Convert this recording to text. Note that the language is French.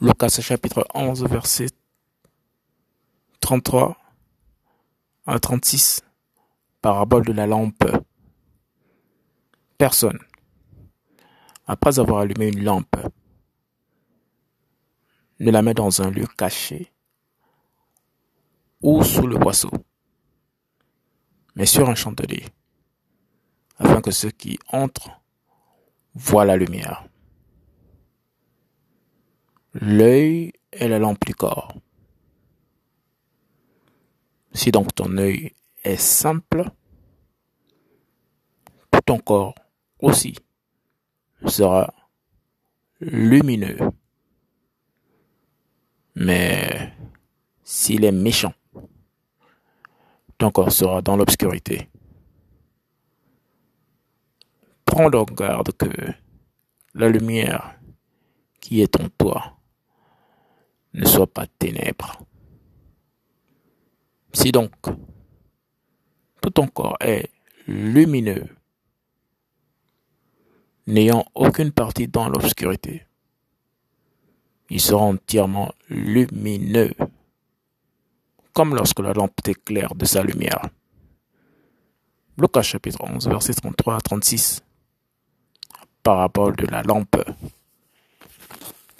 Lucas chapitre 11 verset 33 à 36. Parabole de la lampe. Personne, après avoir allumé une lampe, ne la met dans un lieu caché ou sous le boisseau, mais sur un chandelier, afin que ceux qui entrent voient la lumière. L'œil est la lampe du corps. Si donc ton œil est simple, tout ton corps aussi sera lumineux. Mais s'il est méchant, ton corps sera dans l'obscurité. Prends donc garde que la lumière qui est en toi ne soit pas ténèbres. Si donc tout ton corps est lumineux, n'ayant aucune partie dans l'obscurité, il sera entièrement lumineux, comme lorsque la lampe éclaire de sa lumière. Lucas chapitre 11, verset 33 à 36. Parabole de la lampe.